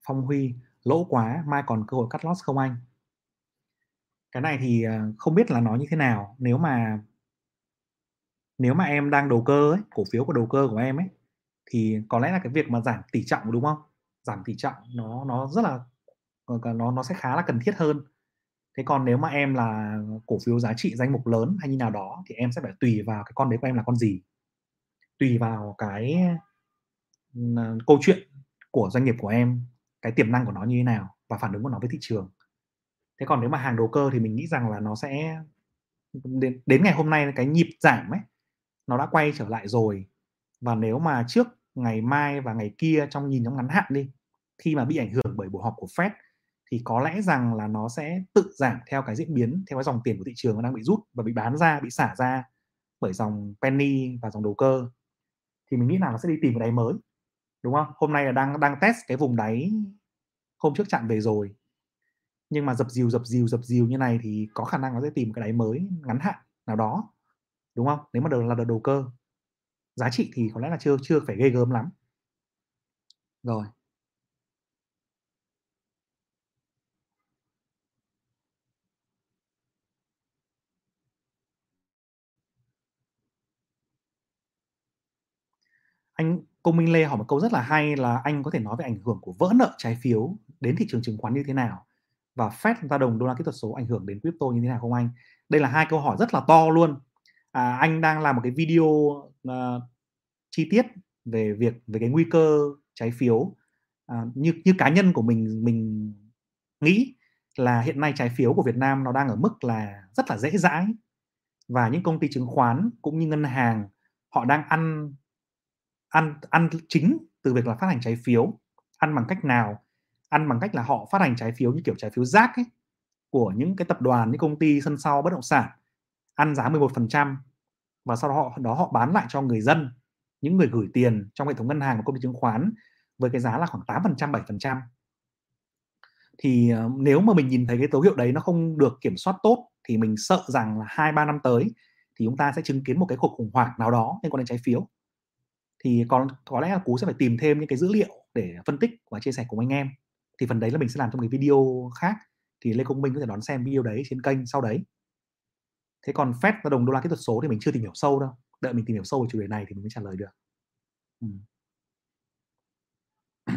Phong Huy lỗ quá mai còn cơ hội cắt loss không anh? Cái này thì ờ, không biết là nói như thế nào. Nếu mà nếu mà em đang đầu cơ ấy, cổ phiếu của đầu cơ của em ấy thì có lẽ là cái việc mà giảm tỷ trọng đúng không? Giảm tỷ trọng nó nó rất là ờ, nó nó sẽ khá là cần thiết hơn. Thế còn nếu mà em là cổ phiếu giá trị danh mục lớn hay như nào đó thì em sẽ phải tùy vào cái con đấy của em là con gì. Tùy vào cái câu chuyện của doanh nghiệp của em cái tiềm năng của nó như thế nào và phản ứng của nó với thị trường. Thế còn nếu mà hàng đầu cơ thì mình nghĩ rằng là nó sẽ đến, đến ngày hôm nay cái nhịp giảm ấy nó đã quay trở lại rồi. Và nếu mà trước ngày mai và ngày kia trong nhìn trong ngắn hạn đi khi mà bị ảnh hưởng bởi buổi họp của Fed thì có lẽ rằng là nó sẽ tự giảm theo cái diễn biến theo cái dòng tiền của thị trường nó đang bị rút và bị bán ra bị xả ra bởi dòng penny và dòng đầu cơ. Thì mình nghĩ là nó sẽ đi tìm cái đáy mới đúng không? Hôm nay là đang đang test cái vùng đáy hôm trước chặn về rồi. Nhưng mà dập dìu dập dìu dập dìu như này thì có khả năng nó sẽ tìm cái đáy mới ngắn hạn nào đó. Đúng không? Nếu mà được là đợt đầu cơ. Giá trị thì có lẽ là chưa chưa phải ghê gớm lắm. Rồi. Anh Công Minh Lê hỏi một câu rất là hay là anh có thể nói về ảnh hưởng của vỡ nợ trái phiếu đến thị trường chứng khoán như thế nào và Fed ra đồng đô la kỹ thuật số ảnh hưởng đến crypto như thế nào không anh? Đây là hai câu hỏi rất là to luôn. À, anh đang làm một cái video uh, chi tiết về việc về cái nguy cơ trái phiếu à, như như cá nhân của mình mình nghĩ là hiện nay trái phiếu của Việt Nam nó đang ở mức là rất là dễ dãi và những công ty chứng khoán cũng như ngân hàng họ đang ăn ăn ăn chính từ việc là phát hành trái phiếu. Ăn bằng cách nào? Ăn bằng cách là họ phát hành trái phiếu như kiểu trái phiếu rác ấy, của những cái tập đoàn, những công ty sân sau bất động sản. Ăn giá 11% và sau đó họ đó họ bán lại cho người dân, những người gửi tiền trong hệ thống ngân hàng và công ty chứng khoán với cái giá là khoảng 8% 7%. thì ờ, nếu mà mình nhìn thấy cái dấu hiệu đấy nó không được kiểm soát tốt thì mình sợ rằng là hai ba năm tới thì chúng ta sẽ chứng kiến một cái cuộc khủng hoảng nào đó liên quan đến trái phiếu thì còn có lẽ là cú sẽ phải tìm thêm những cái dữ liệu để phân tích và chia sẻ cùng anh em. Thì phần đấy là mình sẽ làm trong cái video khác. Thì lê công minh có thể đón xem video đấy trên kênh sau đấy. Thế còn Fed và đồng đô la kỹ thuật số thì mình chưa tìm hiểu sâu đâu. Đợi mình tìm hiểu sâu về chủ đề này thì mình mới trả lời được. Ừ.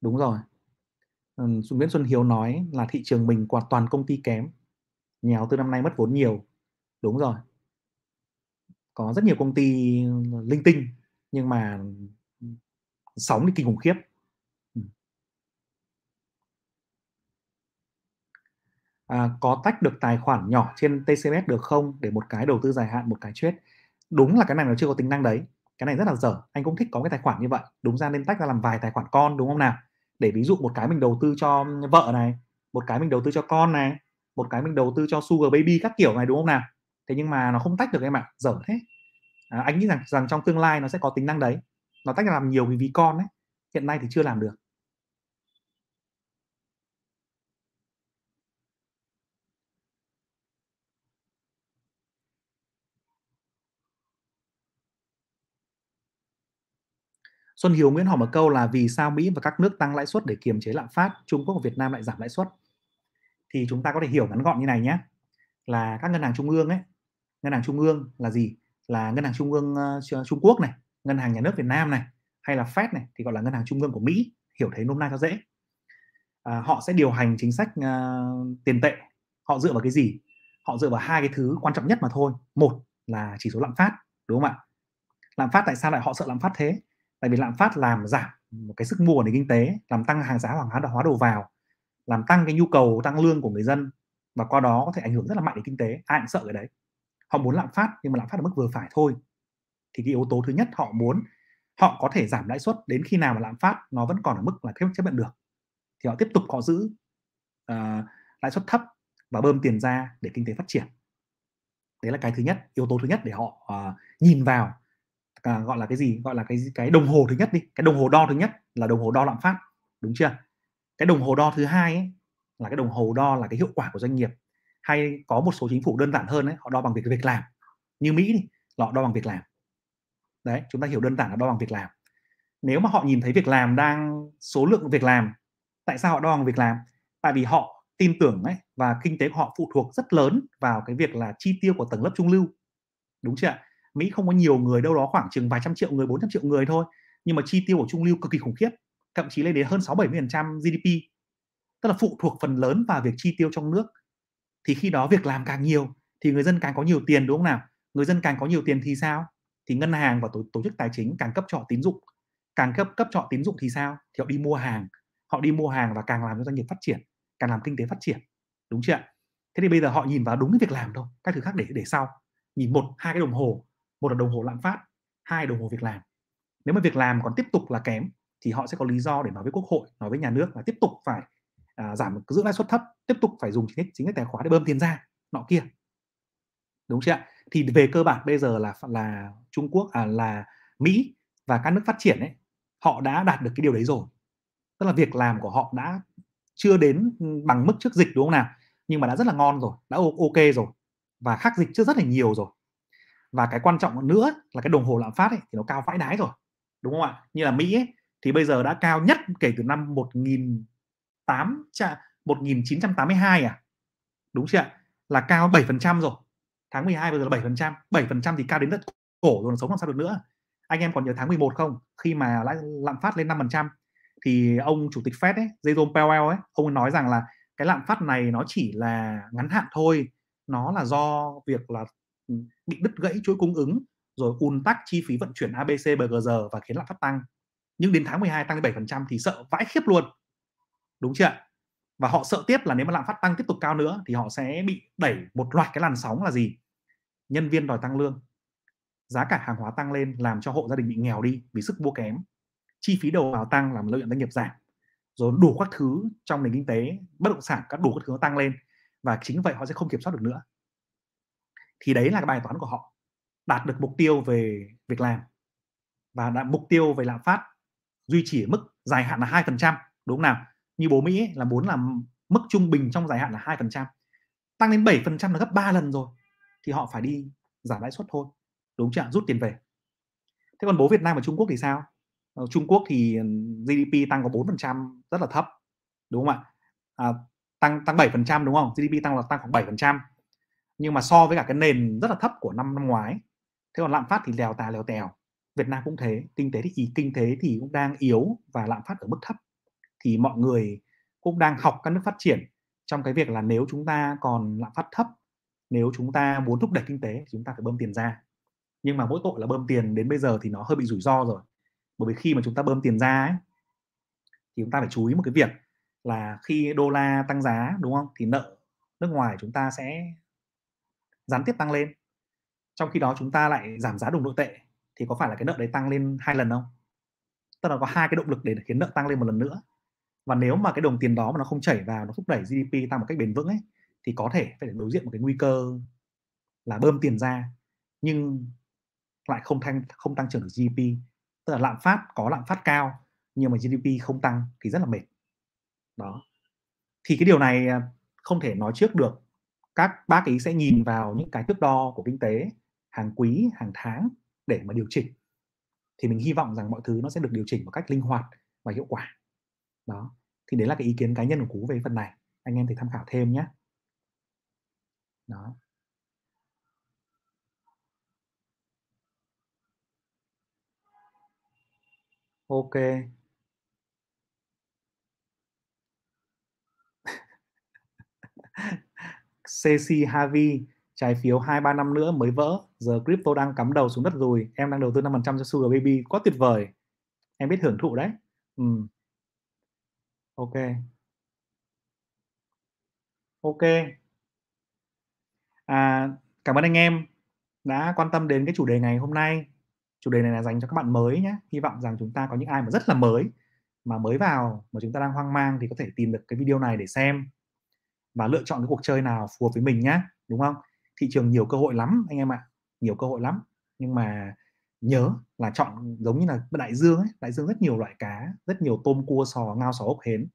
đúng rồi. Ừ, Nguyễn Xuân Hiếu nói là thị trường mình quạt toàn công ty kém. Nhà đầu tư năm nay mất vốn nhiều. Đúng rồi có rất nhiều công ty linh tinh nhưng mà sóng thì kinh khủng khiếp. Ừ. À, có tách được tài khoản nhỏ trên TCS được không? Để một cái đầu tư dài hạn một cái trade. Đúng là cái này nó chưa có tính năng đấy. Cái này rất là dở. Anh cũng thích có cái tài khoản như vậy. Đúng ra nên tách ra làm vài tài khoản con đúng không nào? Để ví dụ một cái mình đầu tư cho vợ này một cái mình đầu tư cho con này một cái mình đầu tư cho sugar baby các kiểu này đúng không nào? Thế nhưng mà nó không tách được em ạ dở thế à, anh nghĩ rằng rằng trong tương lai nó sẽ có tính năng đấy. Nó tách làm nhiều cái ví con đấy hiện nay thì chưa làm được. Xuân Hiếu Nguyễn hỏi một câu là vì sao Mỹ và các nước tăng lãi suất để kiềm chế lạm phát, Trung Quốc và Việt Nam lại giảm lãi suất? Thì chúng ta có thể hiểu ngắn gọn như này nhé, là các ngân hàng trung ương ấy, ngân hàng trung ương là gì? Là ngân hàng trung ương uh, Trung Quốc này, ngân hàng nhà nước Việt Nam này, hay là Fed này thì gọi là ngân hàng trung ương của Mỹ, hiểu thế nôm na cho dễ. À, họ sẽ điều hành chính sách uh, tiền tệ. Họ dựa vào cái gì? Họ dựa vào hai cái thứ quan trọng nhất mà thôi. Một là chỉ số lạm phát, đúng không ạ? Lạm phát tại sao lại họ sợ lạm phát thế? tại vì lạm phát làm giảm một cái sức mua của nền kinh tế làm tăng hàng giá hàng hóa hóa đầu vào làm tăng cái nhu cầu tăng lương của người dân và qua đó có thể ảnh hưởng rất là mạnh đến kinh tế ai cũng sợ cái đấy họ muốn lạm phát nhưng mà lạm phát ở mức vừa phải thôi. Thì cái yếu tố thứ nhất họ muốn họ có thể giảm lãi suất đến khi nào mà lạm phát nó vẫn còn ở mức là chấp nhận được. Thì họ tiếp tục họ giữ uh, lãi suất thấp và bơm tiền ra để kinh tế phát triển. Đấy là cái thứ nhất yếu tố thứ nhất để họ uh, nhìn vào uh, gọi là cái gì? Gọi là cái cái đồng hồ thứ nhất đi cái đồng hồ đo thứ nhất là đồng hồ đo lạm phát đúng chưa? Cái đồng hồ đo thứ hai ấy, là cái đồng hồ đo là cái hiệu quả của doanh nghiệp hay có một số chính phủ đơn giản hơn ấy, họ đo bằng việc việc làm. Như Mỹ đi, họ đo bằng việc làm. Đấy chúng ta hiểu đơn giản là đo bằng việc làm. Nếu mà họ nhìn thấy việc làm đang số lượng việc làm tại sao họ đo bằng việc làm? Tại vì họ tin tưởng ấy và kinh tế của họ phụ thuộc rất lớn vào cái việc là chi tiêu của tầng lớp trung lưu. Đúng chưa Mỹ không có nhiều người đâu đó khoảng chừng vài trăm triệu người 400 triệu người thôi nhưng mà chi tiêu của trung lưu cực kỳ khủng khiếp thậm chí lên đến hơn 6 70 trăm GDP tức là phụ thuộc phần lớn vào việc chi tiêu trong nước thì khi đó việc làm càng nhiều thì người dân càng có nhiều tiền đúng không nào? Người dân càng có nhiều tiền thì sao? Thì ngân hàng và tổ, tổ chức tài chính càng cấp cho tín dụng. Càng cấp cấp cho tín dụng thì sao? Thì họ đi mua hàng. Họ đi mua hàng và càng làm cho doanh nghiệp phát triển càng làm kinh tế phát triển. Đúng chưa thế thì bây giờ họ nhìn vào đúng cái việc làm thôi các thứ khác để để sau. Nhìn một hai cái đồng hồ. Một là đồng hồ lạm phát hai đồng hồ việc làm. Nếu mà việc làm còn tiếp tục là kém thì họ sẽ có lý do để nói với quốc hội nói với nhà nước là tiếp tục phải à, giảm giữ lãi suất thấp tiếp tục phải dùng chính sách chính sách tài khoá để bơm tiền ra nọ kia. Đúng chưa ạ? Thì về cơ bản bây giờ là là Trung Quốc à là Mỹ và các nước phát triển ấy họ đã đạt được cái điều đấy rồi. Tức là việc làm của họ đã chưa đến ừ, bằng mức trước dịch đúng không nào? Nhưng mà đã rất là ngon rồi đã ok rồi và khác dịch trước rất là nhiều rồi. Và cái quan trọng nữa là cái đồng hồ lạm phát ấy, thì nó cao vãi đái rồi đúng không ạ? Như là Mỹ ấy, thì bây giờ đã cao nhất kể từ năm 8 1982 à? Đúng chưa ạ? Là cao 7% rồi. Tháng 12 bây giờ là 7% 7% thì cao đến đất cổ rồi sống làm sao được nữa. Anh em còn nhớ tháng 11 không? Khi mà lãi lạm phát lên 5% thì ông chủ tịch Fed ấy, Jerome Powell ấy, ông ấy nói rằng là cái lạm phát này nó chỉ là ngắn hạn thôi. Nó là do việc là ừ, bị đứt gãy chuỗi cung ứng, rồi ùn tắc chi phí vận chuyển ABC BGR và khiến lạm phát tăng. Nhưng đến tháng 12 tăng 7% thì sợ vãi khiếp luôn đúng chưa và họ sợ tiếp là nếu mà lạm phát tăng tiếp tục cao nữa thì họ sẽ bị đẩy một loạt cái làn sóng là gì? Nhân viên đòi tăng lương. Giá cả hàng hóa tăng lên làm cho hộ gia đình bị nghèo đi vì sức mua kém. Chi phí đầu vào tăng làm lợi nhuận doanh nghiệp giảm. Rồi đủ các thứ trong nền kinh tế, bất động sản các đủ các thứ nó tăng lên và chính vậy họ sẽ không kiểm soát được nữa. Thì đấy là cái bài toán của họ. Đạt được mục tiêu về việc làm. Và đạt mục tiêu về lạm phát duy trì ở mức dài hạn là hai phần trăm. Đúng không nào? Như bố Mỹ ấy, là muốn làm mức trung bình trong dài hạn là 2%. Tăng lên 7% là gấp 3 lần rồi thì họ phải đi giảm lãi suất thôi. Đúng chưa? Rút tiền về. Thế còn bố Việt Nam và Trung Quốc thì sao? Ở Trung Quốc thì ừ, GDP tăng có 4% rất là thấp. Đúng không ạ? À, tăng tăng 7% đúng không? GDP tăng là tăng khoảng 7%. Nhưng mà so với cả cái nền rất là thấp của năm năm ngoái. Thế còn lạm phát thì lèo tà lèo tèo. Việt Nam cũng thế, kinh tế thì kinh tế thì cũng đang yếu và lạm phát ở mức thấp. Thì mọi người cũng đang học các nước phát triển trong cái việc là nếu chúng ta còn lạm phát thấp, nếu chúng ta muốn thúc đẩy kinh tế chúng ta phải bơm tiền ra. Nhưng mà mỗi tội là bơm tiền đến bây giờ thì nó hơi bị rủi ro rồi. Bởi vì khi mà chúng ta bơm tiền ra ấy, thì chúng ta phải chú ý một cái việc là khi đô la tăng giá đúng không thì nợ nước ngoài chúng ta sẽ gián tiếp tăng lên trong khi đó chúng ta lại giảm giá đồng nội tệ thì có phải là cái nợ đấy tăng lên hai lần không tức là có hai cái động lực để khiến nợ tăng lên một lần nữa và nếu mà cái đồng tiền đó mà nó không chảy vào, nó thúc đẩy GDP tăng một cách bền vững ấy, thì có thể phải đối diện một cái nguy cơ là bơm tiền ra, nhưng lại không tăng không tăng trưởng được GDP tức là lạm phát có lạm phát cao, nhưng mà GDP không tăng thì rất là mệt. Đó. Thì cái điều này à, không thể nói trước được. Các bác ấy sẽ nhìn vào những cái thước đo của kinh tế hàng quý, hàng tháng để mà điều chỉnh. Thì mình hy vọng rằng mọi thứ nó sẽ được điều chỉnh một cách linh hoạt và hiệu quả đó, thì đấy là cái ý kiến cá nhân của cú về phần này. Anh em thì tham khảo thêm nhé đó. Ok. CC Harvey, trái phiếu hai, ba năm nữa mới vỡ. Giờ crypto đang cắm đầu xuống đất rồi. Em đang đầu tư 5% cho Sugar Baby. Quá tuyệt vời. Em biết hưởng thụ đấy. Ừ ok. Ok. À, cảm ơn anh em đã quan tâm đến cái chủ đề ngày hôm nay. Chủ đề này là dành cho các bạn mới nhé. Hy vọng rằng chúng ta có những ai mà rất là mới mà mới vào mà chúng ta đang hoang mang thì có thể tìm được cái video này để xem và lựa chọn cái cuộc chơi nào phù hợp với mình nhé. Đúng không? Thị trường nhiều cơ hội lắm anh em ạ. Nhiều cơ hội lắm. Nhưng mà nhớ là chọn giống như là đại dương ấy đại dương rất nhiều loại cá rất nhiều tôm cua sò ngao sò ốc hến.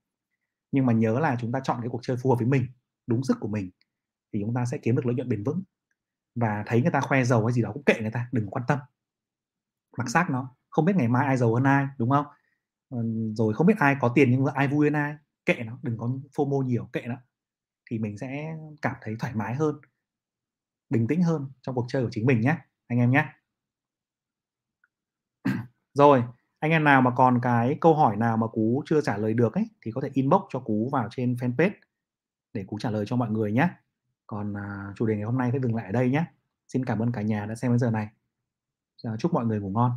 Nhưng mà nhớ là chúng ta chọn cái cuộc chơi phù hợp với mình đúng sức của mình thì chúng ta sẽ kiếm được lợi nhuận bền vững. Và thấy người ta khoe giàu hay gì đó cũng kệ người ta đừng quan tâm. Mặc xác nó không biết ngày mai ai giàu hơn ai đúng không? Rồi không biết ai có tiền nhưng mà ai vui hơn ai kệ nó đừng có fomo nhiều kệ nó. Thì mình sẽ cảm thấy thoải mái hơn bình tĩnh hơn trong cuộc chơi của chính mình nhé anh em nhé rồi anh em nào mà còn cái câu hỏi nào mà cú chưa trả lời được ấy thì có thể inbox cho cú vào trên fanpage để cú trả lời cho mọi người nhé. Còn à, chủ đề ngày hôm nay sẽ dừng lại ở đây nhé. Xin cảm ơn cả nhà đã xem đến giờ này. Chúc mọi người ngủ ngon.